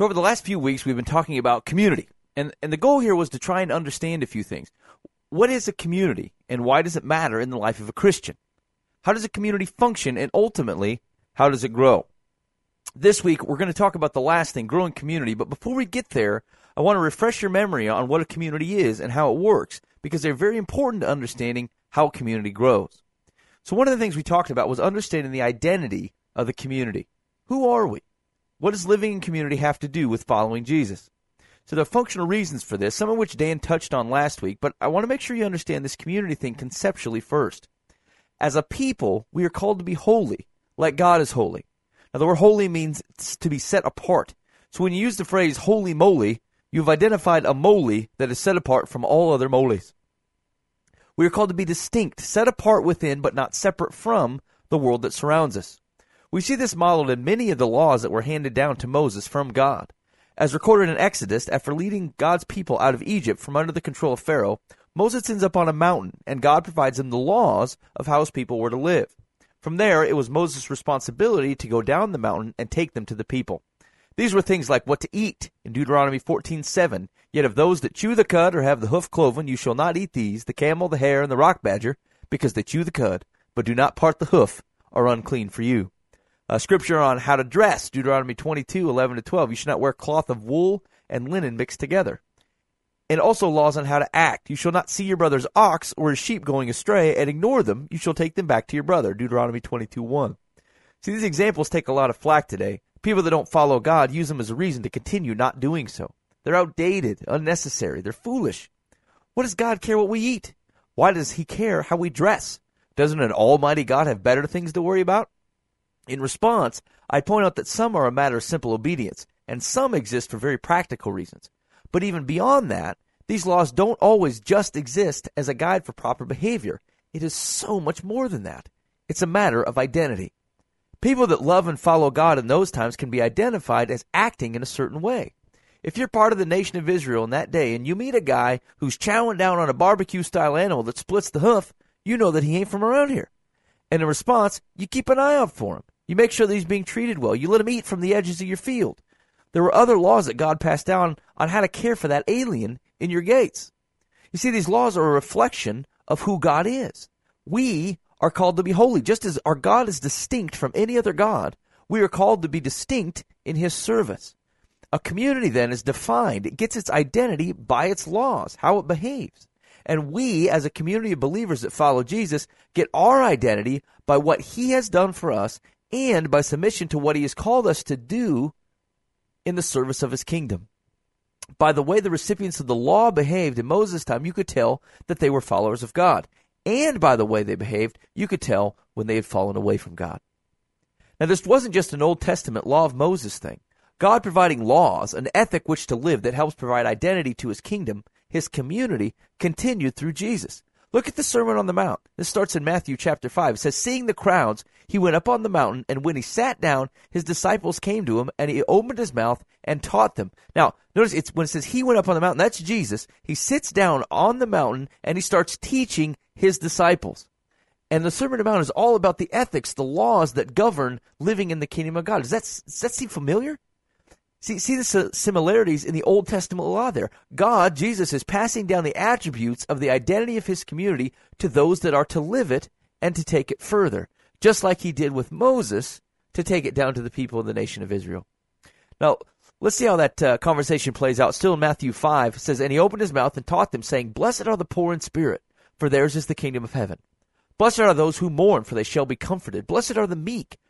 So over the last few weeks, we've been talking about community. And, and the goal here was to try and understand a few things. What is a community and why does it matter in the life of a Christian? How does a community function and ultimately, how does it grow? This week, we're going to talk about the last thing, growing community. But before we get there, I want to refresh your memory on what a community is and how it works because they're very important to understanding how a community grows. So one of the things we talked about was understanding the identity of the community. Who are we? What does living in community have to do with following Jesus? So there are functional reasons for this, some of which Dan touched on last week, but I want to make sure you understand this community thing conceptually first. As a people, we are called to be holy, like God is holy. Now, the word holy means to be set apart. So when you use the phrase holy moly, you've identified a moly that is set apart from all other moles. We are called to be distinct, set apart within, but not separate from the world that surrounds us. We see this modeled in many of the laws that were handed down to Moses from God. As recorded in Exodus, after leading God's people out of Egypt from under the control of Pharaoh, Moses ends up on a mountain, and God provides him the laws of how his people were to live. From there, it was Moses' responsibility to go down the mountain and take them to the people. These were things like what to eat in Deuteronomy 14:7. Yet of those that chew the cud or have the hoof cloven, you shall not eat these: the camel, the hare, and the rock badger, because they chew the cud, but do not part the hoof, are unclean for you. Uh, scripture on how to dress, Deuteronomy 22:11 to 12. You should not wear cloth of wool and linen mixed together. And also laws on how to act. You shall not see your brother's ox or his sheep going astray and ignore them. You shall take them back to your brother, Deuteronomy 22:1. See, these examples take a lot of flack today People that don't follow God use them as a reason to continue not doing so. They're outdated, unnecessary, they're foolish. What does God care what we eat? Why does He care how we dress? Doesn't an almighty God have better things to worry about? In response, I point out that some are a matter of simple obedience, and some exist for very practical reasons. But even beyond that, these laws don't always just exist as a guide for proper behavior. It is so much more than that. It's a matter of identity. People that love and follow God in those times can be identified as acting in a certain way. If you're part of the nation of Israel in that day and you meet a guy who's chowing down on a barbecue style animal that splits the hoof, you know that he ain't from around here. And in response, you keep an eye out for him. You make sure that he's being treated well. You let him eat from the edges of your field. There were other laws that God passed down on how to care for that alien in your gates. You see, these laws are a reflection of who God is. We are called to be holy. Just as our God is distinct from any other God, we are called to be distinct in His service. A community then is defined, it gets its identity by its laws, how it behaves. And we, as a community of believers that follow Jesus, get our identity by what He has done for us and by submission to what He has called us to do in the service of His kingdom. By the way the recipients of the law behaved in Moses' time, you could tell that they were followers of God and by the way they behaved, you could tell when they had fallen away from God. Now, this wasn't just an Old Testament law of Moses thing. God providing laws, an ethic which to live that helps provide identity to his kingdom, his community, continued through Jesus. Look at the Sermon on the Mount. This starts in Matthew chapter 5. It says, Seeing the crowds, he went up on the mountain, and when he sat down, his disciples came to him, and he opened his mouth and taught them. Now, notice it's when it says he went up on the mountain, that's Jesus. He sits down on the mountain, and he starts teaching his disciples. And the Sermon on the Mount is all about the ethics, the laws that govern living in the kingdom of God. Does that, does that seem familiar? See, see the similarities in the Old Testament law there. God, Jesus, is passing down the attributes of the identity of his community to those that are to live it and to take it further, just like he did with Moses to take it down to the people of the nation of Israel. Now, let's see how that uh, conversation plays out. Still in Matthew 5, it says, And he opened his mouth and taught them, saying, Blessed are the poor in spirit, for theirs is the kingdom of heaven. Blessed are those who mourn, for they shall be comforted. Blessed are the meek,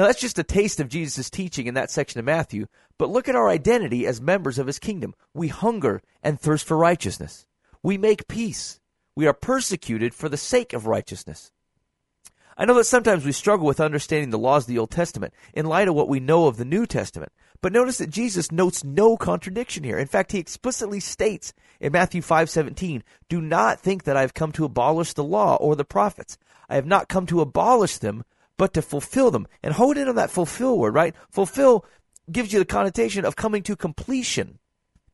Now, that's just a taste of Jesus' teaching in that section of Matthew, but look at our identity as members of his kingdom. We hunger and thirst for righteousness. We make peace. We are persecuted for the sake of righteousness. I know that sometimes we struggle with understanding the laws of the Old Testament in light of what we know of the New Testament. But notice that Jesus notes no contradiction here. In fact, he explicitly states in Matthew 5:17, "Do not think that I have come to abolish the law or the prophets. I have not come to abolish them, but to fulfill them." And hold in on that fulfill word, right? Fulfill gives you the connotation of coming to completion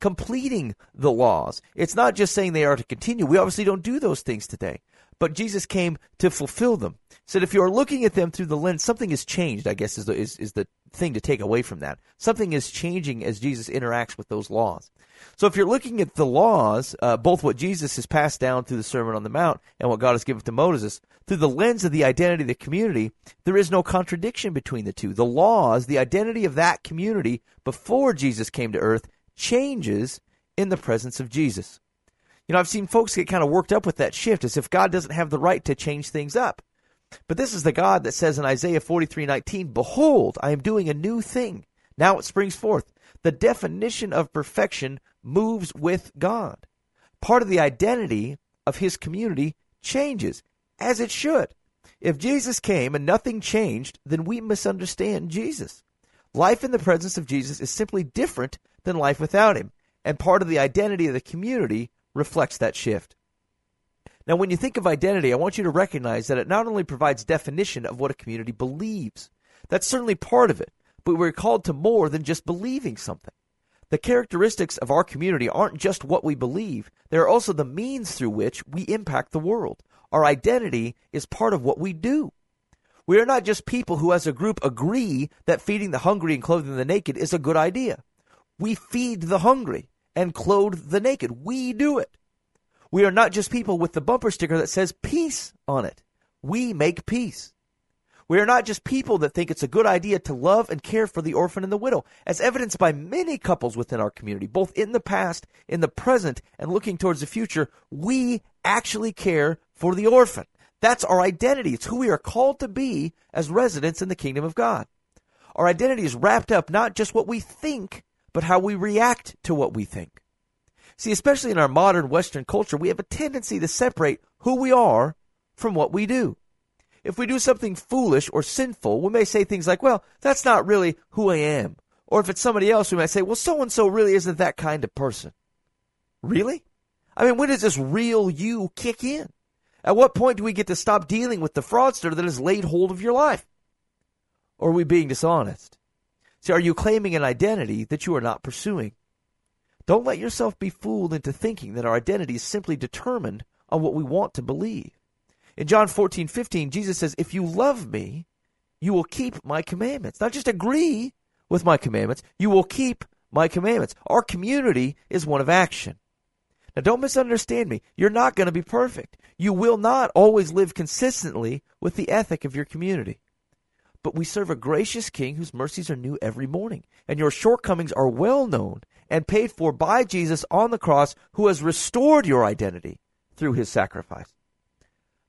completing the laws. It's not just saying they are to continue. We obviously don't do those things today. But Jesus came to fulfill them. Said if you are looking at them through the lens, something has changed, I guess is the, is, is the thing to take away from that. Something is changing as Jesus interacts with those laws. So if you're looking at the laws, uh, both what Jesus has passed down through the Sermon on the Mount and what God has given to Moses, through the lens of the identity of the community, there is no contradiction between the two. The laws, the identity of that community before Jesus came to earth, changes in the presence of Jesus. You know, I've seen folks get kind of worked up with that shift as if God doesn't have the right to change things up. But this is the God that says in Isaiah 43:19, "Behold, I am doing a new thing. Now it springs forth." The definition of perfection moves with God. Part of the identity of his community changes, as it should. If Jesus came and nothing changed, then we misunderstand Jesus. Life in the presence of Jesus is simply different than life without him. And part of the identity of the community reflects that shift. Now, when you think of identity, I want you to recognize that it not only provides definition of what a community believes, that's certainly part of it, but we're called to more than just believing something. The characteristics of our community aren't just what we believe, they are also the means through which we impact the world. Our identity is part of what we do. We are not just people who, as a group, agree that feeding the hungry and clothing the naked is a good idea. We feed the hungry and clothe the naked. We do it. We are not just people with the bumper sticker that says peace on it. We make peace. We are not just people that think it's a good idea to love and care for the orphan and the widow, as evidenced by many couples within our community, both in the past, in the present, and looking towards the future. We actually care for the orphan. That's our identity. It's who we are called to be as residents in the kingdom of God. Our identity is wrapped up not just what we think, but how we react to what we think. See, especially in our modern Western culture, we have a tendency to separate who we are from what we do. If we do something foolish or sinful, we may say things like, well, that's not really who I am. Or if it's somebody else, we might say, well, so and so really isn't that kind of person. Really? I mean, when does this real you kick in? At what point do we get to stop dealing with the fraudster that has laid hold of your life? Or are we being dishonest? Are you claiming an identity that you are not pursuing? Don't let yourself be fooled into thinking that our identity is simply determined on what we want to believe. In John 14, 15, Jesus says, If you love me, you will keep my commandments. Not just agree with my commandments, you will keep my commandments. Our community is one of action. Now, don't misunderstand me. You're not going to be perfect. You will not always live consistently with the ethic of your community. But we serve a gracious King whose mercies are new every morning, and your shortcomings are well known and paid for by Jesus on the cross, who has restored your identity through his sacrifice.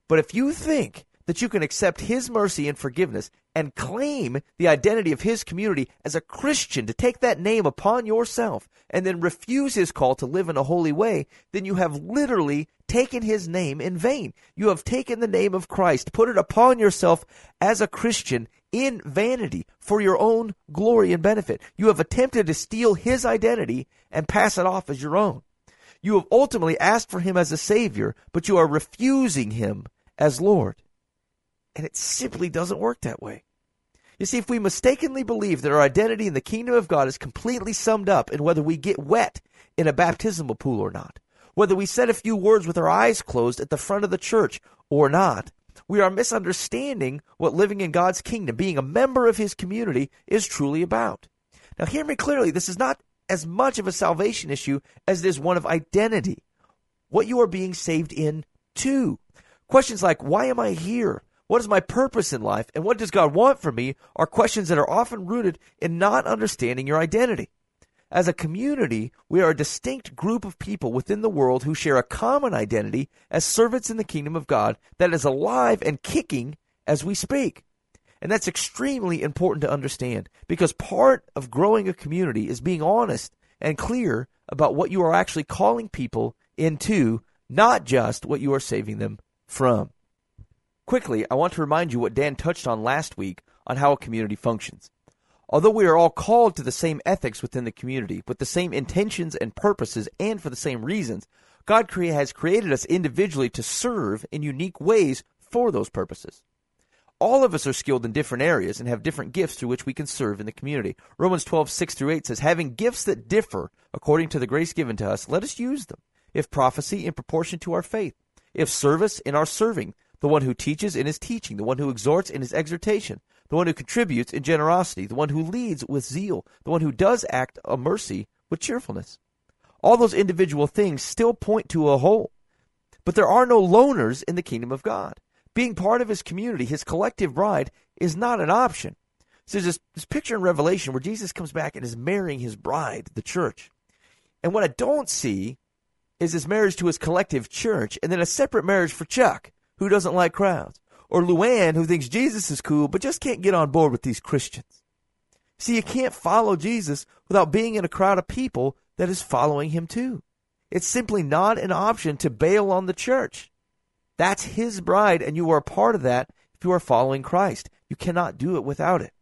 But if you think that you can accept his mercy and forgiveness and claim the identity of his community as a Christian, to take that name upon yourself, and then refuse his call to live in a holy way, then you have literally taken his name in vain. You have taken the name of Christ, put it upon yourself as a Christian, in vanity for your own glory and benefit. You have attempted to steal his identity and pass it off as your own. You have ultimately asked for him as a Savior, but you are refusing him as Lord. And it simply doesn't work that way. You see, if we mistakenly believe that our identity in the kingdom of God is completely summed up in whether we get wet in a baptismal pool or not, whether we said a few words with our eyes closed at the front of the church or not, we are misunderstanding what living in God's kingdom, being a member of his community, is truly about. Now, hear me clearly. This is not as much of a salvation issue as it is one of identity. What you are being saved in to. Questions like, why am I here? What is my purpose in life? And what does God want from me? are questions that are often rooted in not understanding your identity. As a community, we are a distinct group of people within the world who share a common identity as servants in the kingdom of God that is alive and kicking as we speak. And that's extremely important to understand because part of growing a community is being honest and clear about what you are actually calling people into, not just what you are saving them from. Quickly, I want to remind you what Dan touched on last week on how a community functions. Although we are all called to the same ethics within the community, with the same intentions and purposes, and for the same reasons, God has created us individually to serve in unique ways for those purposes. All of us are skilled in different areas and have different gifts through which we can serve in the community. Romans 12, 6 through 8 says, Having gifts that differ according to the grace given to us, let us use them. If prophecy, in proportion to our faith. If service, in our serving. The one who teaches in his teaching. The one who exhorts in his exhortation the one who contributes in generosity, the one who leads with zeal, the one who does act a mercy with cheerfulness. All those individual things still point to a whole. But there are no loners in the kingdom of God. Being part of his community, his collective bride, is not an option. So there's this, this picture in Revelation where Jesus comes back and is marrying his bride, the church. And what I don't see is his marriage to his collective church and then a separate marriage for Chuck, who doesn't like crowds or Luann who thinks Jesus is cool but just can't get on board with these Christians. See, you can't follow Jesus without being in a crowd of people that is following him too. It's simply not an option to bail on the church. That's his bride, and you are a part of that if you are following Christ. You cannot do it without it.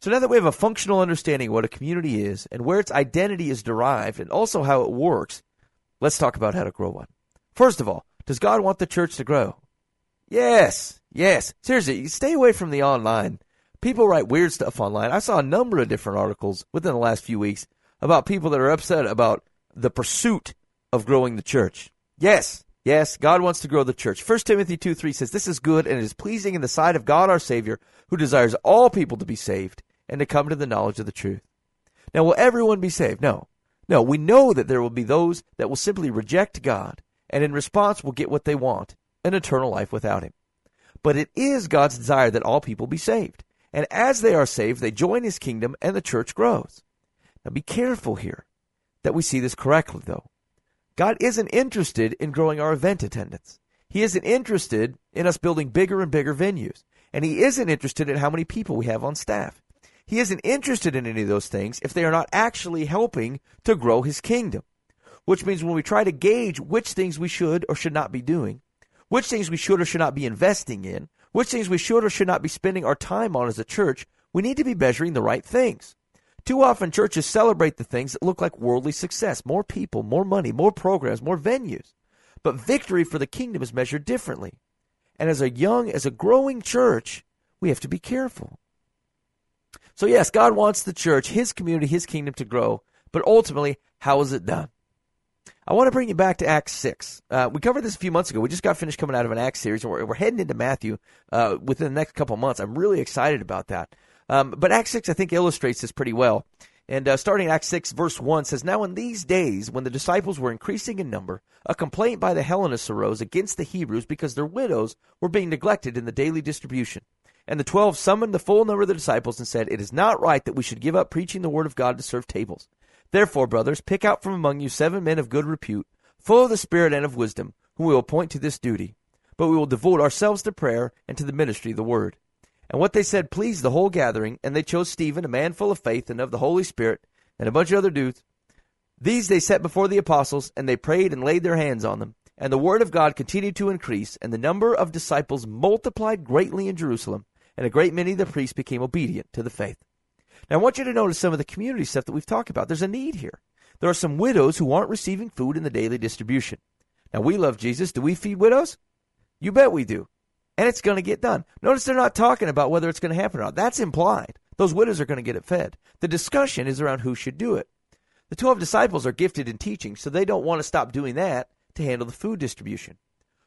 So now that we have a functional understanding of what a community is and where its identity is derived and also how it works, let's talk about how to grow one. First of all, does God want the church to grow? Yes, yes. Seriously, stay away from the online. People write weird stuff online. I saw a number of different articles within the last few weeks about people that are upset about the pursuit of growing the church. Yes, yes, God wants to grow the church. 1 Timothy 2 3 says, This is good and it is pleasing in the sight of God our Savior, who desires all people to be saved and to come to the knowledge of the truth. Now, will everyone be saved? No. No, we know that there will be those that will simply reject God and in response will get what they want an eternal life without him. But it is God's desire that all people be saved. And as they are saved, they join his kingdom and the church grows. Now be careful here that we see this correctly, though. God isn't interested in growing our event attendance. He isn't interested in us building bigger and bigger venues. And he isn't interested in how many people we have on staff. He isn't interested in any of those things if they are not actually helping to grow his kingdom. Which means when we try to gauge which things we should or should not be doing, which things we should or should not be investing in, which things we should or should not be spending our time on as a church, we need to be measuring the right things. Too often, churches celebrate the things that look like worldly success more people, more money, more programs, more venues. But victory for the kingdom is measured differently. And as a young, as a growing church, we have to be careful. So, yes, God wants the church, His community, His kingdom to grow. But ultimately, how is it done? I want to bring you back to Acts 6. Uh, we covered this a few months ago. We just got finished coming out of an Acts series, and we're, we're heading into Matthew uh, within the next couple months. I'm really excited about that. Um, but Acts 6, I think, illustrates this pretty well. And uh, starting Acts 6, verse 1 says, Now in these days, when the disciples were increasing in number, a complaint by the Hellenists arose against the Hebrews because their widows were being neglected in the daily distribution. And the twelve summoned the full number of the disciples and said, It is not right that we should give up preaching the word of God to serve tables. Therefore, brothers, pick out from among you seven men of good repute, full of the Spirit and of wisdom, whom we will appoint to this duty. But we will devote ourselves to prayer and to the ministry of the word. And what they said pleased the whole gathering, and they chose Stephen, a man full of faith and of the Holy Spirit, and a bunch of other dudes. These they set before the apostles, and they prayed and laid their hands on them. And the word of God continued to increase, and the number of disciples multiplied greatly in Jerusalem, and a great many of the priests became obedient to the faith. Now, I want you to notice some of the community stuff that we've talked about. There's a need here. There are some widows who aren't receiving food in the daily distribution. Now, we love Jesus. Do we feed widows? You bet we do. And it's going to get done. Notice they're not talking about whether it's going to happen or not. That's implied. Those widows are going to get it fed. The discussion is around who should do it. The 12 disciples are gifted in teaching, so they don't want to stop doing that to handle the food distribution.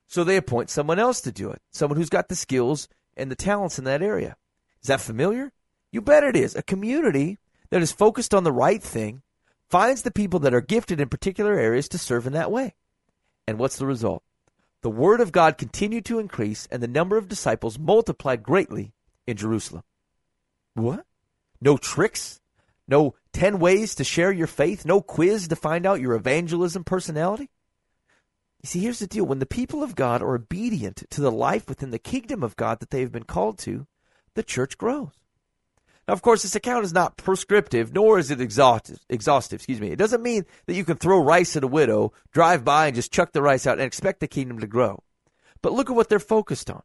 So they appoint someone else to do it, someone who's got the skills and the talents in that area. Is that familiar? You bet it is. A community that is focused on the right thing finds the people that are gifted in particular areas to serve in that way. And what's the result? The word of God continued to increase, and the number of disciples multiplied greatly in Jerusalem. What? No tricks? No 10 ways to share your faith? No quiz to find out your evangelism personality? You see, here's the deal. When the people of God are obedient to the life within the kingdom of God that they have been called to, the church grows. Now, of course, this account is not prescriptive, nor is it exhaustive. Exhaustive, excuse me. It doesn't mean that you can throw rice at a widow, drive by, and just chuck the rice out and expect the kingdom to grow. But look at what they're focused on.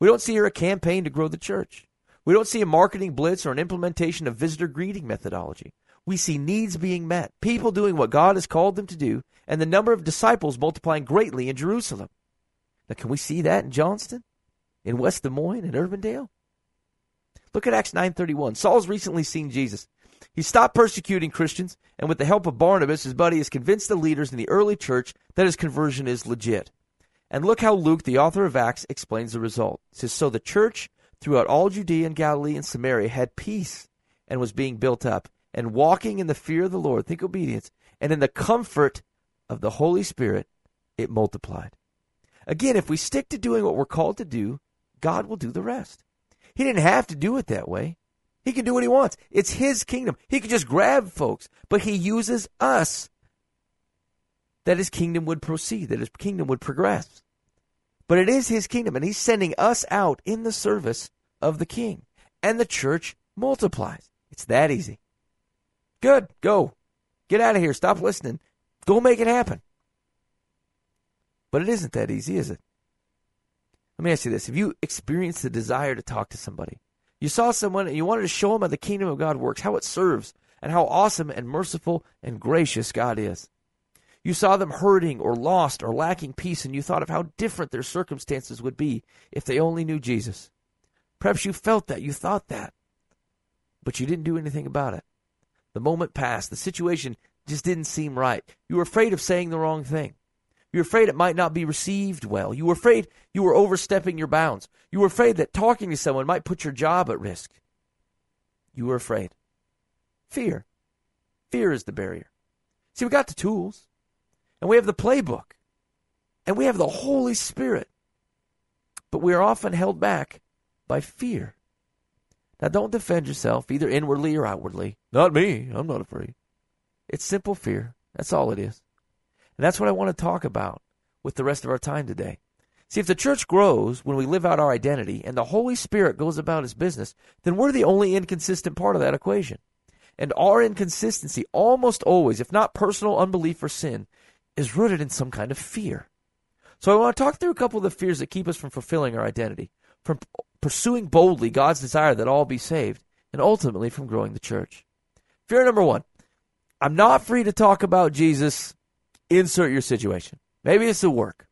We don't see here a campaign to grow the church. We don't see a marketing blitz or an implementation of visitor greeting methodology. We see needs being met, people doing what God has called them to do, and the number of disciples multiplying greatly in Jerusalem. Now, can we see that in Johnston, in West Des Moines, in Urbandale? Look at Acts 9:31. Saul's recently seen Jesus. He stopped persecuting Christians, and with the help of Barnabas, his buddy has convinced the leaders in the early church that his conversion is legit. And look how Luke, the author of Acts, explains the result. It says, So the church throughout all Judea and Galilee and Samaria had peace and was being built up, and walking in the fear of the Lord, think obedience, and in the comfort of the Holy Spirit, it multiplied. Again, if we stick to doing what we're called to do, God will do the rest. He didn't have to do it that way. He can do what he wants. It's his kingdom. He could just grab folks, but he uses us that his kingdom would proceed, that his kingdom would progress. But it is his kingdom, and he's sending us out in the service of the king. And the church multiplies. It's that easy. Good. Go. Get out of here. Stop listening. Go make it happen. But it isn't that easy, is it? Let me ask you this. Have you experienced the desire to talk to somebody? You saw someone and you wanted to show them how the kingdom of God works, how it serves, and how awesome and merciful and gracious God is. You saw them hurting or lost or lacking peace, and you thought of how different their circumstances would be if they only knew Jesus. Perhaps you felt that, you thought that, but you didn't do anything about it. The moment passed, the situation just didn't seem right. You were afraid of saying the wrong thing. You were afraid it might not be received well. You were afraid you were overstepping your bounds. You were afraid that talking to someone might put your job at risk. You were afraid. Fear. Fear is the barrier. See, we got the tools, and we have the playbook, and we have the Holy Spirit, but we are often held back by fear. Now, don't defend yourself either inwardly or outwardly. Not me. I'm not afraid. It's simple fear. That's all it is. And that's what I want to talk about with the rest of our time today. See, if the church grows when we live out our identity and the Holy Spirit goes about his business, then we're the only inconsistent part of that equation. And our inconsistency almost always, if not personal unbelief or sin, is rooted in some kind of fear. So I want to talk through a couple of the fears that keep us from fulfilling our identity, from pursuing boldly God's desire that all be saved, and ultimately from growing the church. Fear number one I'm not free to talk about Jesus insert your situation. Maybe it's at work.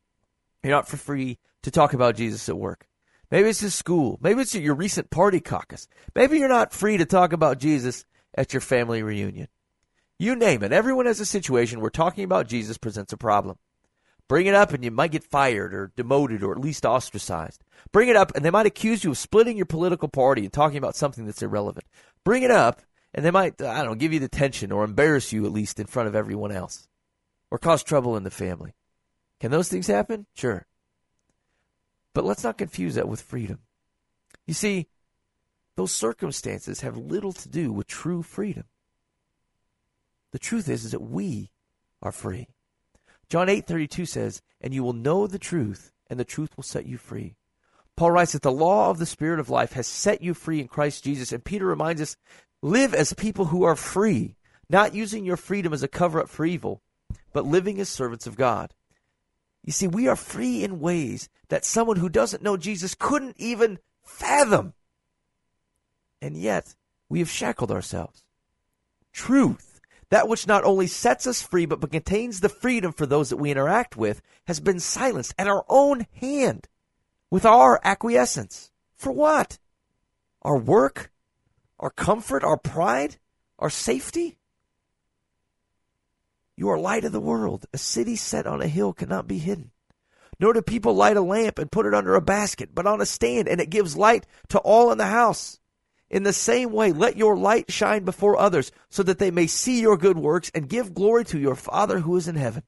You're not for free to talk about Jesus at work. Maybe it's at school. Maybe it's at your recent party caucus. Maybe you're not free to talk about Jesus at your family reunion. You name it. Everyone has a situation where talking about Jesus presents a problem. Bring it up and you might get fired or demoted or at least ostracized. Bring it up and they might accuse you of splitting your political party and talking about something that's irrelevant. Bring it up and they might, I don't know, give you the attention or embarrass you at least in front of everyone else or cause trouble in the family. Can those things happen? Sure. But let's not confuse that with freedom. You see, those circumstances have little to do with true freedom. The truth is, is that we are free. John 8:32 says, "And you will know the truth, and the truth will set you free." Paul writes that the law of the spirit of life has set you free in Christ Jesus, and Peter reminds us, live as people who are free, not using your freedom as a cover up for evil, but living as servants of God. You see, we are free in ways that someone who doesn't know Jesus couldn't even fathom. And yet, we have shackled ourselves. Truth, that which not only sets us free, but contains the freedom for those that we interact with, has been silenced at our own hand with our acquiescence. For what? Our work? Our comfort? Our pride? Our safety? You are light of the world. A city set on a hill cannot be hidden. Nor do people light a lamp and put it under a basket, but on a stand, and it gives light to all in the house. In the same way, let your light shine before others, so that they may see your good works and give glory to your Father who is in heaven.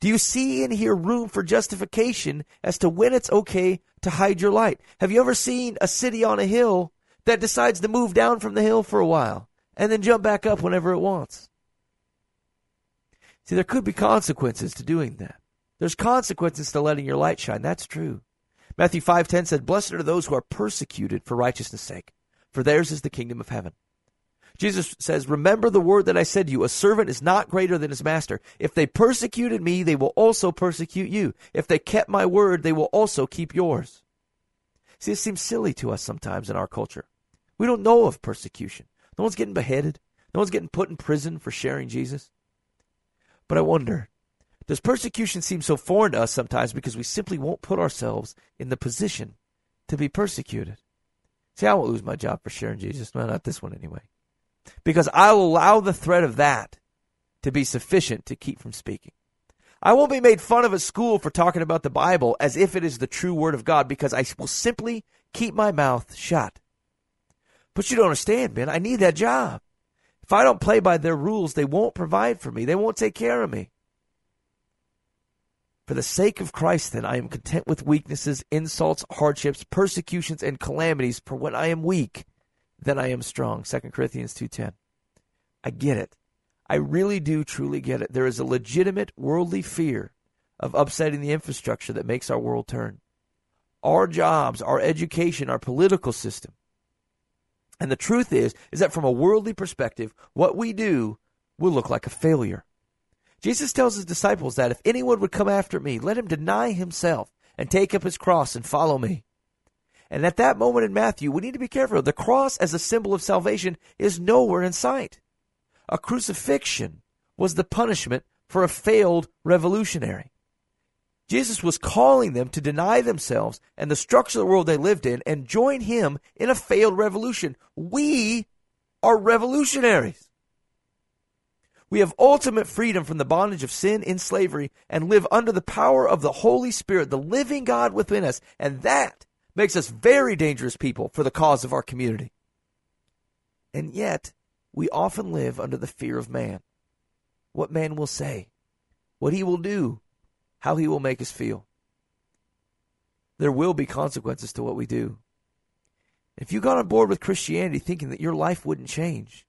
Do you see in here room for justification as to when it's okay to hide your light? Have you ever seen a city on a hill that decides to move down from the hill for a while and then jump back up whenever it wants? See, there could be consequences to doing that. There's consequences to letting your light shine. That's true. Matthew 5:10 said, "Blessed are those who are persecuted for righteousness' sake, for theirs is the kingdom of heaven." Jesus says, "Remember the word that I said to you, a servant is not greater than his master. If they persecuted me, they will also persecute you. If they kept my word, they will also keep yours." See, it seems silly to us sometimes in our culture. We don't know of persecution. No one's getting beheaded. No one's getting put in prison for sharing Jesus. But I wonder, does persecution seem so foreign to us sometimes because we simply won't put ourselves in the position to be persecuted? See, I won't lose my job for sharing Jesus. Well, not this one anyway. Because I'll allow the threat of that to be sufficient to keep from speaking. I won't be made fun of at school for talking about the Bible as if it is the true word of God because I will simply keep my mouth shut. But you don't understand, man. I need that job. If I don't play by their rules, they won't provide for me. They won't take care of me. For the sake of Christ, then, I am content with weaknesses, insults, hardships, persecutions, and calamities. For when I am weak, then I am strong. 2 Corinthians 2.10. I get it. I really do truly get it. There is a legitimate worldly fear of upsetting the infrastructure that makes our world turn. Our jobs, our education, our political system. And the truth is, is that from a worldly perspective, what we do will look like a failure. Jesus tells his disciples that if anyone would come after me, let him deny himself and take up his cross and follow me. And at that moment in Matthew, we need to be careful. The cross as a symbol of salvation is nowhere in sight. A crucifixion was the punishment for a failed revolutionary. Jesus was calling them to deny themselves and the structure of the world they lived in and join him in a failed revolution. We are revolutionaries. We have ultimate freedom from the bondage of sin in slavery and live under the power of the Holy Spirit, the living God within us. And that makes us very dangerous people for the cause of our community. And yet, we often live under the fear of man. What man will say, what he will do, how he will make us feel. There will be consequences to what we do. If you got on board with Christianity thinking that your life wouldn't change,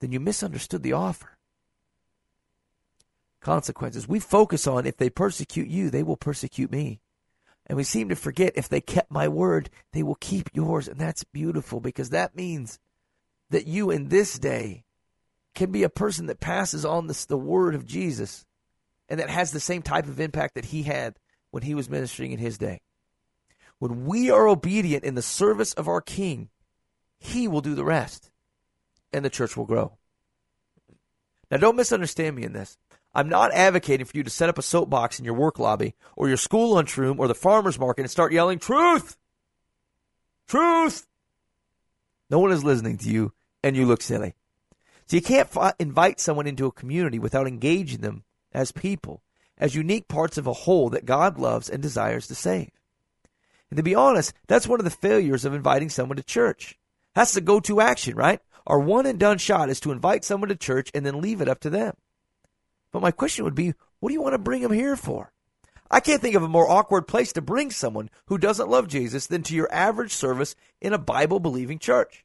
then you misunderstood the offer consequences. We focus on if they persecute you, they will persecute me. And we seem to forget if they kept my word, they will keep yours. And that's beautiful because that means that you in this day can be a person that passes on this, the word of Jesus and that has the same type of impact that he had when he was ministering in his day. When we are obedient in the service of our King, he will do the rest and the church will grow. Now, don't misunderstand me in this. I'm not advocating for you to set up a soapbox in your work lobby or your school lunchroom or the farmer's market and start yelling, Truth! Truth! No one is listening to you and you look silly. So you can't invite someone into a community without engaging them as people, as unique parts of a whole that God loves and desires to save. And to be honest, that's one of the failures of inviting someone to church. That's the go-to action, right? Our one and done shot is to invite someone to church and then leave it up to them. But my question would be, what do you want to bring them here for? I can't think of a more awkward place to bring someone who doesn't love Jesus than to your average service in a Bible believing church.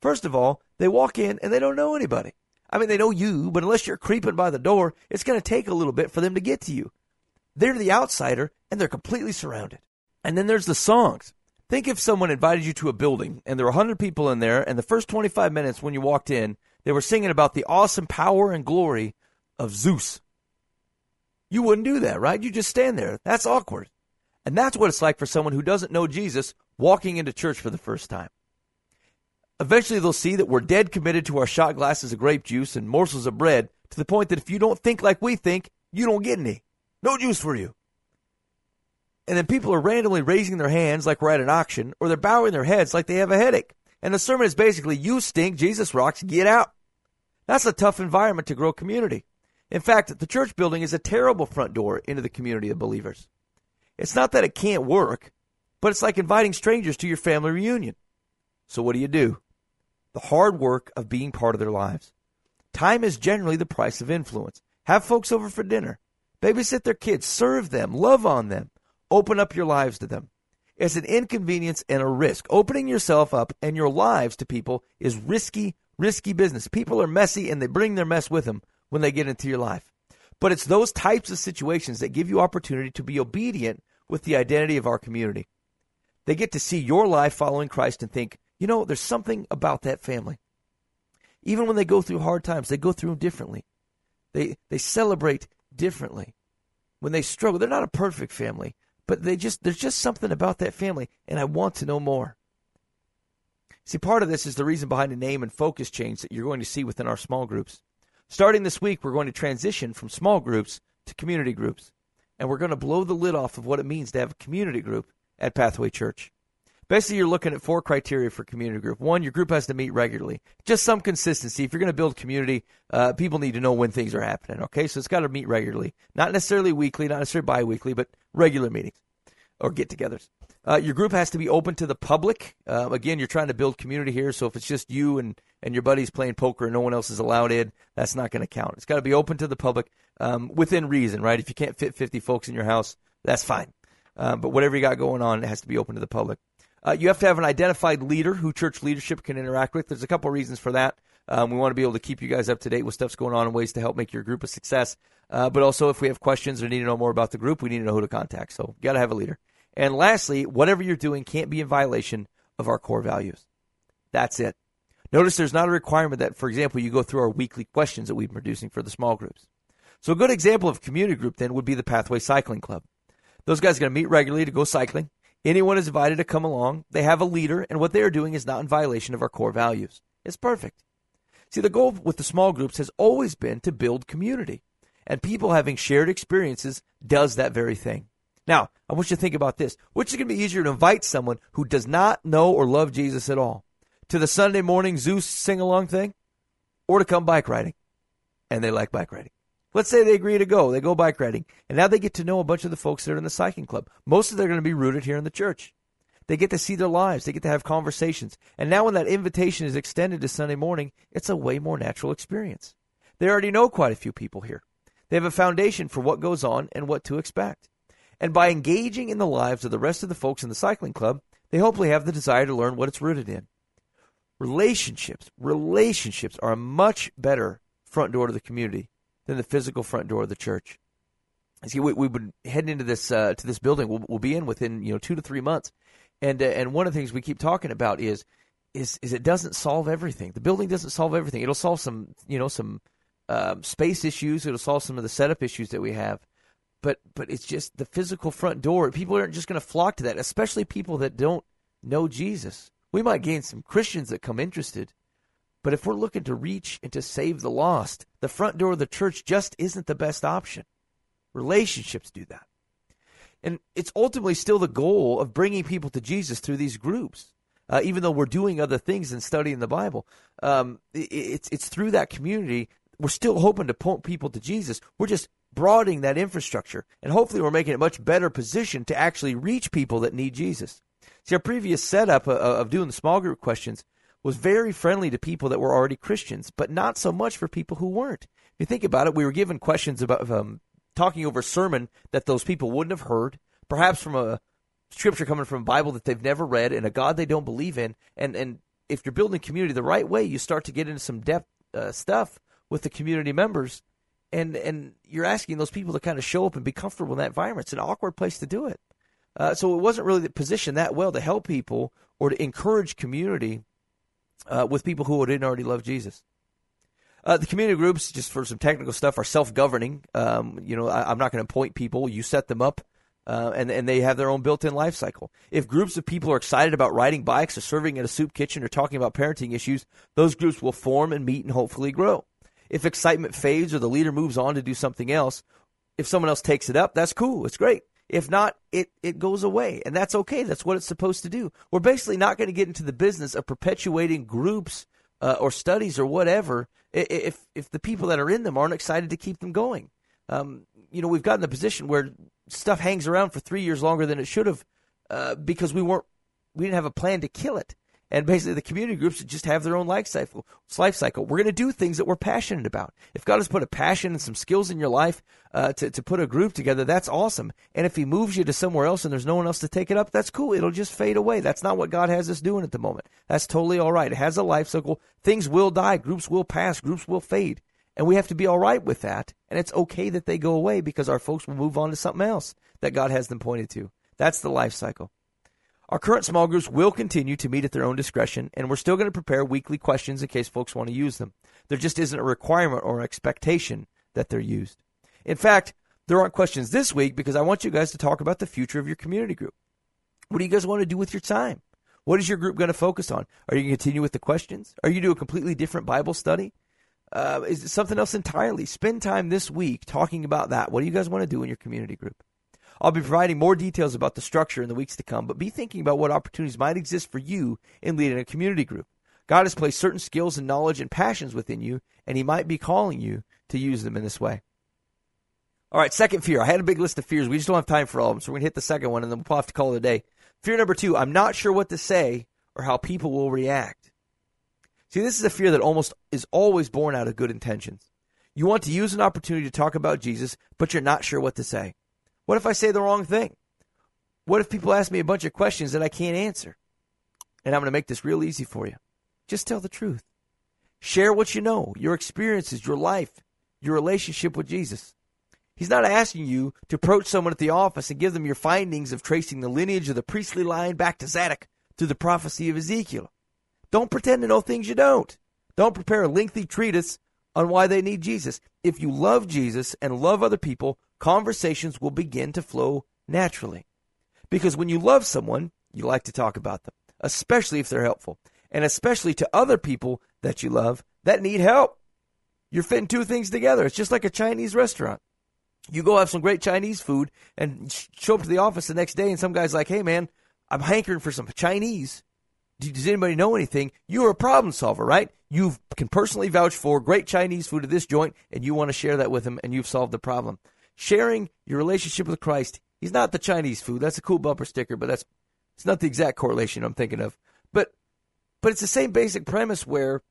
First of all, they walk in and they don't know anybody. I mean, they know you, but unless you're creeping by the door, it's going to take a little bit for them to get to you. They're the outsider and they're completely surrounded. And then there's the songs. Think if someone invited you to a building and there were 100 people in there, and the first 25 minutes when you walked in, they were singing about the awesome power and glory of Zeus. You wouldn't do that, right? You just stand there. That's awkward. And that's what it's like for someone who doesn't know Jesus walking into church for the first time. Eventually, they'll see that we're dead committed to our shot glasses of grape juice and morsels of bread to the point that if you don't think like we think, you don't get any. No juice for you. And then people are randomly raising their hands like we're at an auction, or they're bowing their heads like they have a headache. And the sermon is basically, you stink, Jesus rocks, get out. That's a tough environment to grow community. In fact, the church building is a terrible front door into the community of believers. It's not that it can't work, but it's like inviting strangers to your family reunion. So what do you do? The hard work of being part of their lives. Time is generally the price of influence. Have folks over for dinner. Babysit their kids. Serve them. Love on them. Open up your lives to them. It's an inconvenience and a risk. Opening yourself up and your lives to people is risky, risky business. People are messy and they bring their mess with them when they get into your life. But it's those types of situations that give you opportunity to be obedient with the identity of our community. They get to see your life following Christ and think, you know, there's something about that family. Even when they go through hard times, they go through them differently. They they celebrate differently. When they struggle, they're not a perfect family, but they just there's just something about that family, and I want to know more. See, part of this is the reason behind the name and focus change that you're going to see within our small groups. Starting this week, we're going to transition from small groups to community groups, and we're going to blow the lid off of what it means to have a community group at Pathway Church. Basically, you're looking at four criteria for community group. One, your group has to meet regularly. Just some consistency. If you're going to build community, uh, people need to know when things are happening. Okay, so it's got to meet regularly, not necessarily weekly, not necessarily biweekly, but regular meetings or get-togethers. Uh, your group has to be open to the public. Uh, again, you're trying to build community here, so if it's just you and and your buddies playing poker and no one else is allowed in, that's not going to count. It's got to be open to the public um, within reason, right? If you can't fit 50 folks in your house, that's fine. Um, but whatever you got going on, it has to be open to the public. Uh, you have to have an identified leader who church leadership can interact with. There's a couple of reasons for that. Um, we want to be able to keep you guys up to date with stuff's going on and ways to help make your group a success. Uh, but also, if we have questions or need to know more about the group, we need to know who to contact. So, you got to have a leader. And lastly, whatever you're doing can't be in violation of our core values. That's it. Notice there's not a requirement that, for example, you go through our weekly questions that we've been producing for the small groups. So, a good example of community group then would be the Pathway Cycling Club. Those guys are going to meet regularly to go cycling. Anyone is invited to come along. They have a leader, and what they are doing is not in violation of our core values. It's perfect. See, the goal with the small groups has always been to build community, and people having shared experiences does that very thing. Now, I want you to think about this. Which is going to be easier to invite someone who does not know or love Jesus at all to the Sunday morning Zeus sing along thing, or to come bike riding, and they like bike riding? Let's say they agree to go. They go bike riding. And now they get to know a bunch of the folks that are in the cycling club. Most of them are going to be rooted here in the church. They get to see their lives. They get to have conversations. And now when that invitation is extended to Sunday morning, it's a way more natural experience. They already know quite a few people here. They have a foundation for what goes on and what to expect. And by engaging in the lives of the rest of the folks in the cycling club, they hopefully have the desire to learn what it's rooted in. Relationships, relationships are a much better front door to the community than the physical front door of the church. See, we, we've been heading into this uh, to this building. We'll, we'll, be in within you know two to three months, and uh, and one of the things we keep talking about is is is it doesn't solve everything. The building doesn't solve everything. It'll solve some you know some um, space issues. It'll solve some of the setup issues that we have, but but it's just the physical front door. People aren't just going to flock to that, especially people that don't know Jesus. We might gain some Christians that come interested, but if we're looking to reach and to save the lost, the front door of the church just isn't the best option. Relationships do that. And it's ultimately still the goal of bringing people to Jesus through these groups. Uh, even though we're doing other things and studying the Bible, um, it, it's it's through that community we're still hoping to point people to Jesus. We're just broadening that infrastructure, and hopefully we're making it much better position to actually reach people that need Jesus. See, our previous setup of, of doing the small group questions was very friendly to people that were already Christians, but not so much for people who weren't. If you think about it, we were given questions about um, talking over a sermon that those people wouldn't have heard, perhaps from a scripture coming from a Bible that they've never read and a God they don't believe in. And and if you're building community the right way, you start to get into some depth uh, stuff with the community members, and and you're asking those people to kind of show up and be comfortable in that environment. It's an awkward place to do it. Uh, so it wasn't really positioned that well to help people or to encourage community uh, with people who didn't already love Jesus. Uh, the community groups, just for some technical stuff, are self-governing. Um, you know, I, am not going to appoint people; you set them up, uh, and and they have their own built-in life cycle. If groups of people are excited about riding bikes, or serving at a soup kitchen, or talking about parenting issues, those groups will form and meet and hopefully grow. If excitement fades or the leader moves on to do something else, if someone else takes it up, that's cool. It's great. If not, it, it goes away. And that's okay. That's what it's supposed to do. We're basically not going to get into the business of perpetuating groups uh, or studies or whatever if, if the people that are in them aren't excited to keep them going. Um, you know, we've gotten the position where stuff hangs around for three years longer than it should have uh, because we weren't, we didn't have a plan to kill it. And basically, the community groups just have their own life cycle. Life cycle. We're going to do things that we're passionate about. If God has put a passion and some skills in your life uh, to to put a group together, that's awesome. And if He moves you to somewhere else and there's no one else to take it up, that's cool. It'll just fade away. That's not what God has us doing at the moment. That's totally all right. It has a life cycle. Things will die. Groups will pass. Groups will fade. And we have to be all right with that. And it's okay that they go away because our folks will move on to something else that God has them pointed to. That's the life cycle. Our current small groups will continue to meet at their own discretion, and we're still going to prepare weekly questions in case folks want to use them. There just isn't a requirement or expectation that they're used. In fact, there aren't questions this week because I want you guys to talk about the future of your community group. What do you guys want to do with your time? What is your group going to focus on? Are you going to continue with the questions? Are you going to do a completely different Bible study? Uh, is it something else entirely? Spend time this week talking about that. What do you guys want to do in your community group? I'll be providing more details about the structure in the weeks to come, but be thinking about what opportunities might exist for you in leading a community group. God has placed certain skills and knowledge and passions within you, and He might be calling you to use them in this way. All right, second fear. I had a big list of fears. We just don't have time for all of them, so we're going to hit the second one, and then we'll have to call it a day. Fear number two I'm not sure what to say or how people will react. See, this is a fear that almost is always born out of good intentions. You want to use an opportunity to talk about Jesus, but you're not sure what to say. What if I say the wrong thing? What if people ask me a bunch of questions that I can't answer? And I'm going to make this real easy for you. Just tell the truth. Share what you know, your experiences, your life, your relationship with Jesus. He's not asking you to approach someone at the office and give them your findings of tracing the lineage of the priestly line back to Zadok through the prophecy of Ezekiel. Don't pretend to know things you don't. Don't prepare a lengthy treatise on why they need Jesus. If you love Jesus and love other people, conversations will begin to flow naturally. Because when you love someone, you like to talk about them, especially if they're helpful, and especially to other people that you love that need help. You're fitting two things together. It's just like a Chinese restaurant. You go have some great Chinese food and show up to the office the next day, and some guy's like, hey, man, I'm hankering for some Chinese does anybody know anything? You're a problem solver, right? You can personally vouch for great Chinese food at this joint, and you want to share that with them, and you've solved the problem. Sharing your relationship with Christ. He's not the Chinese food. That's a cool bumper sticker, but that's it's not the exact correlation I'm thinking of. But but it's the same basic premise where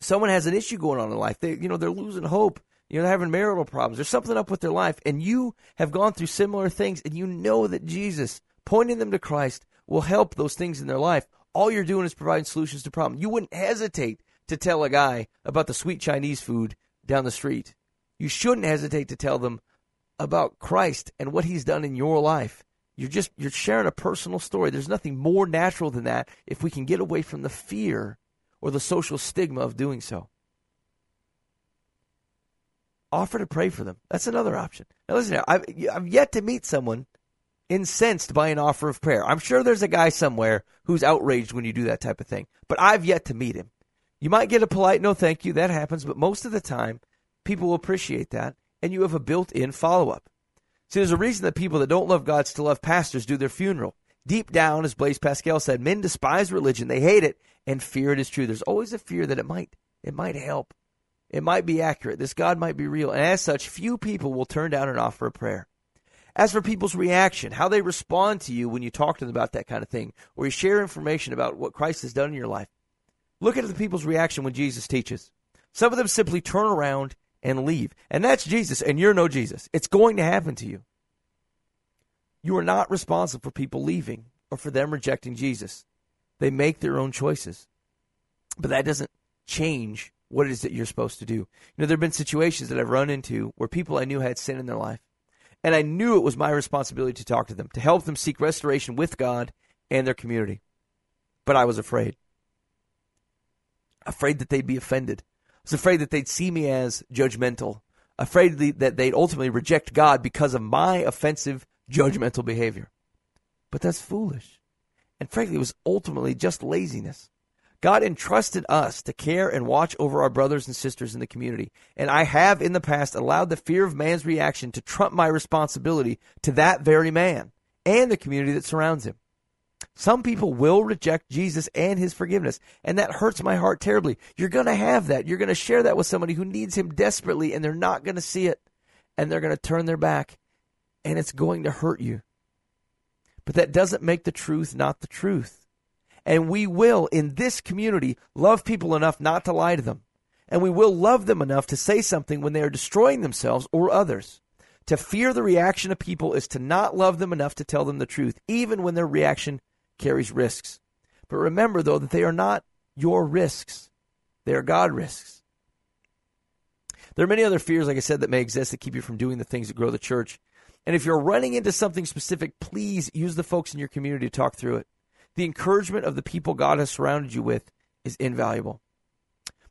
someone has an issue going on in life. They you know they're losing hope. You know they're having marital problems. There's something up with their life, and you have gone through similar things, and you know that Jesus pointing them to Christ will help those things in their life all you're doing is providing solutions to problems. You wouldn't hesitate to tell a guy about the sweet Chinese food down the street. You shouldn't hesitate to tell them about Christ and what he's done in your life. You're just you're sharing a personal story. There's nothing more natural than that if we can get away from the fear or the social stigma of doing so. Offer to pray for them. That's another option. Now listen, I've, I've yet to meet someone incensed by an offer of prayer. I'm sure there's a guy somewhere who's outraged when you do that type of thing, but I've yet to meet him. You might get a polite no thank you, that happens, but most of the time, people will appreciate that, and you have a built in follow up. See, there's a reason that people that don't love God still love pastors do their funeral. Deep down, as Blaise Pascal said, men despise religion, they hate it, and fear it is true. There's always a fear that it might, it might help. It might be accurate. This God might be real. And as such, few people will turn down an offer of prayer. As for people's reaction, how they respond to you when you talk to them about that kind of thing, or you share information about what Christ has done in your life, look at the people's reaction when Jesus teaches. Some of them simply turn around and leave. And that's Jesus, and you're no Jesus. It's going to happen to you. You are not responsible for people leaving or for them rejecting Jesus. They make their own choices. But that doesn't change what it is that you're supposed to do. You know, there have been situations that I've run into where people I knew had sin in their life. And I knew it was my responsibility to talk to them, to help them seek restoration with God and their community. But I was afraid. Afraid that they'd be offended. Was afraid that they'd see me as judgmental. Afraid that they'd ultimately reject God because of my offensive, judgmental behavior. But that's foolish. And frankly, it was ultimately just laziness. God entrusted us to care and watch over our brothers and sisters in the community. And I have in the past allowed the fear of man's reaction to trump my responsibility to that very man and the community that surrounds him. Some people will reject Jesus and his forgiveness, and that hurts my heart terribly. You're going to have that. You're going to share that with somebody who needs him desperately, and they're not going to see it, and they're going to turn their back, and it's going to hurt you. But that doesn't make the truth not the truth. And we will, in this community, love people enough not to lie to them. And we will love them enough to say something when they are destroying themselves or others. To fear the reaction of people is to not love them enough to tell them the truth, even when their reaction carries risks. But remember, though, that they are not your risks, they are God risks. There are many other fears, like I said, that may exist that keep you from doing the things that grow the church. And if you're running into something specific, please use the folks in your community to talk through it the encouragement of the people God has surrounded you with is invaluable.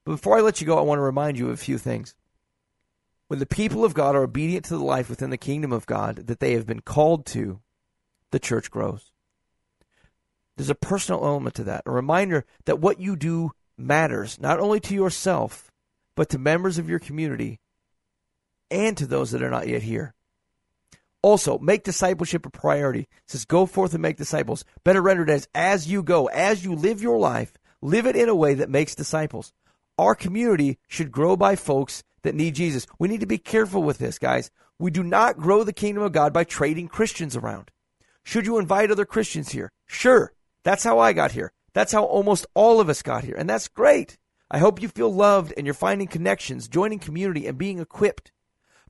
But before I let you go, I want to remind you of a few things. When the people of God are obedient to the life within the kingdom of God that they have been called to, the church grows. There's a personal element to that, a reminder that what you do matters, not only to yourself, but to members of your community and to those that are not yet here. Also, make discipleship a priority. It says, go forth and make disciples. Better rendered as, as you go, as you live your life, live it in a way that makes disciples. Our community should grow by folks that need Jesus. We need to be careful with this, guys. We do not grow the kingdom of God by trading Christians around. Should you invite other Christians here? Sure. That's how I got here. That's how almost all of us got here. And that's great. I hope you feel loved and you're finding connections, joining community, and being equipped.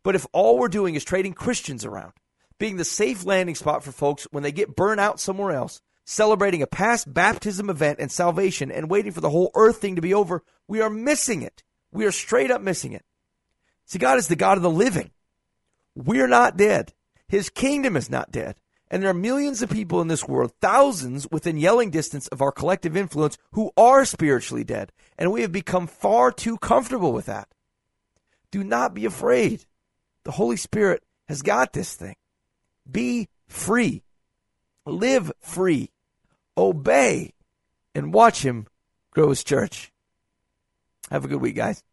But if all we're doing is trading Christians around, being the safe landing spot for folks when they get burnt out somewhere else, celebrating a past baptism event and salvation and waiting for the whole earth thing to be over, we are missing it. We are straight up missing it. See, God is the God of the living. We're not dead. His kingdom is not dead. And there are millions of people in this world, thousands within yelling distance of our collective influence, who are spiritually dead. And we have become far too comfortable with that. Do not be afraid. The Holy Spirit has got this thing. Be free. Live free. Obey and watch Him grow His church. Have a good week, guys.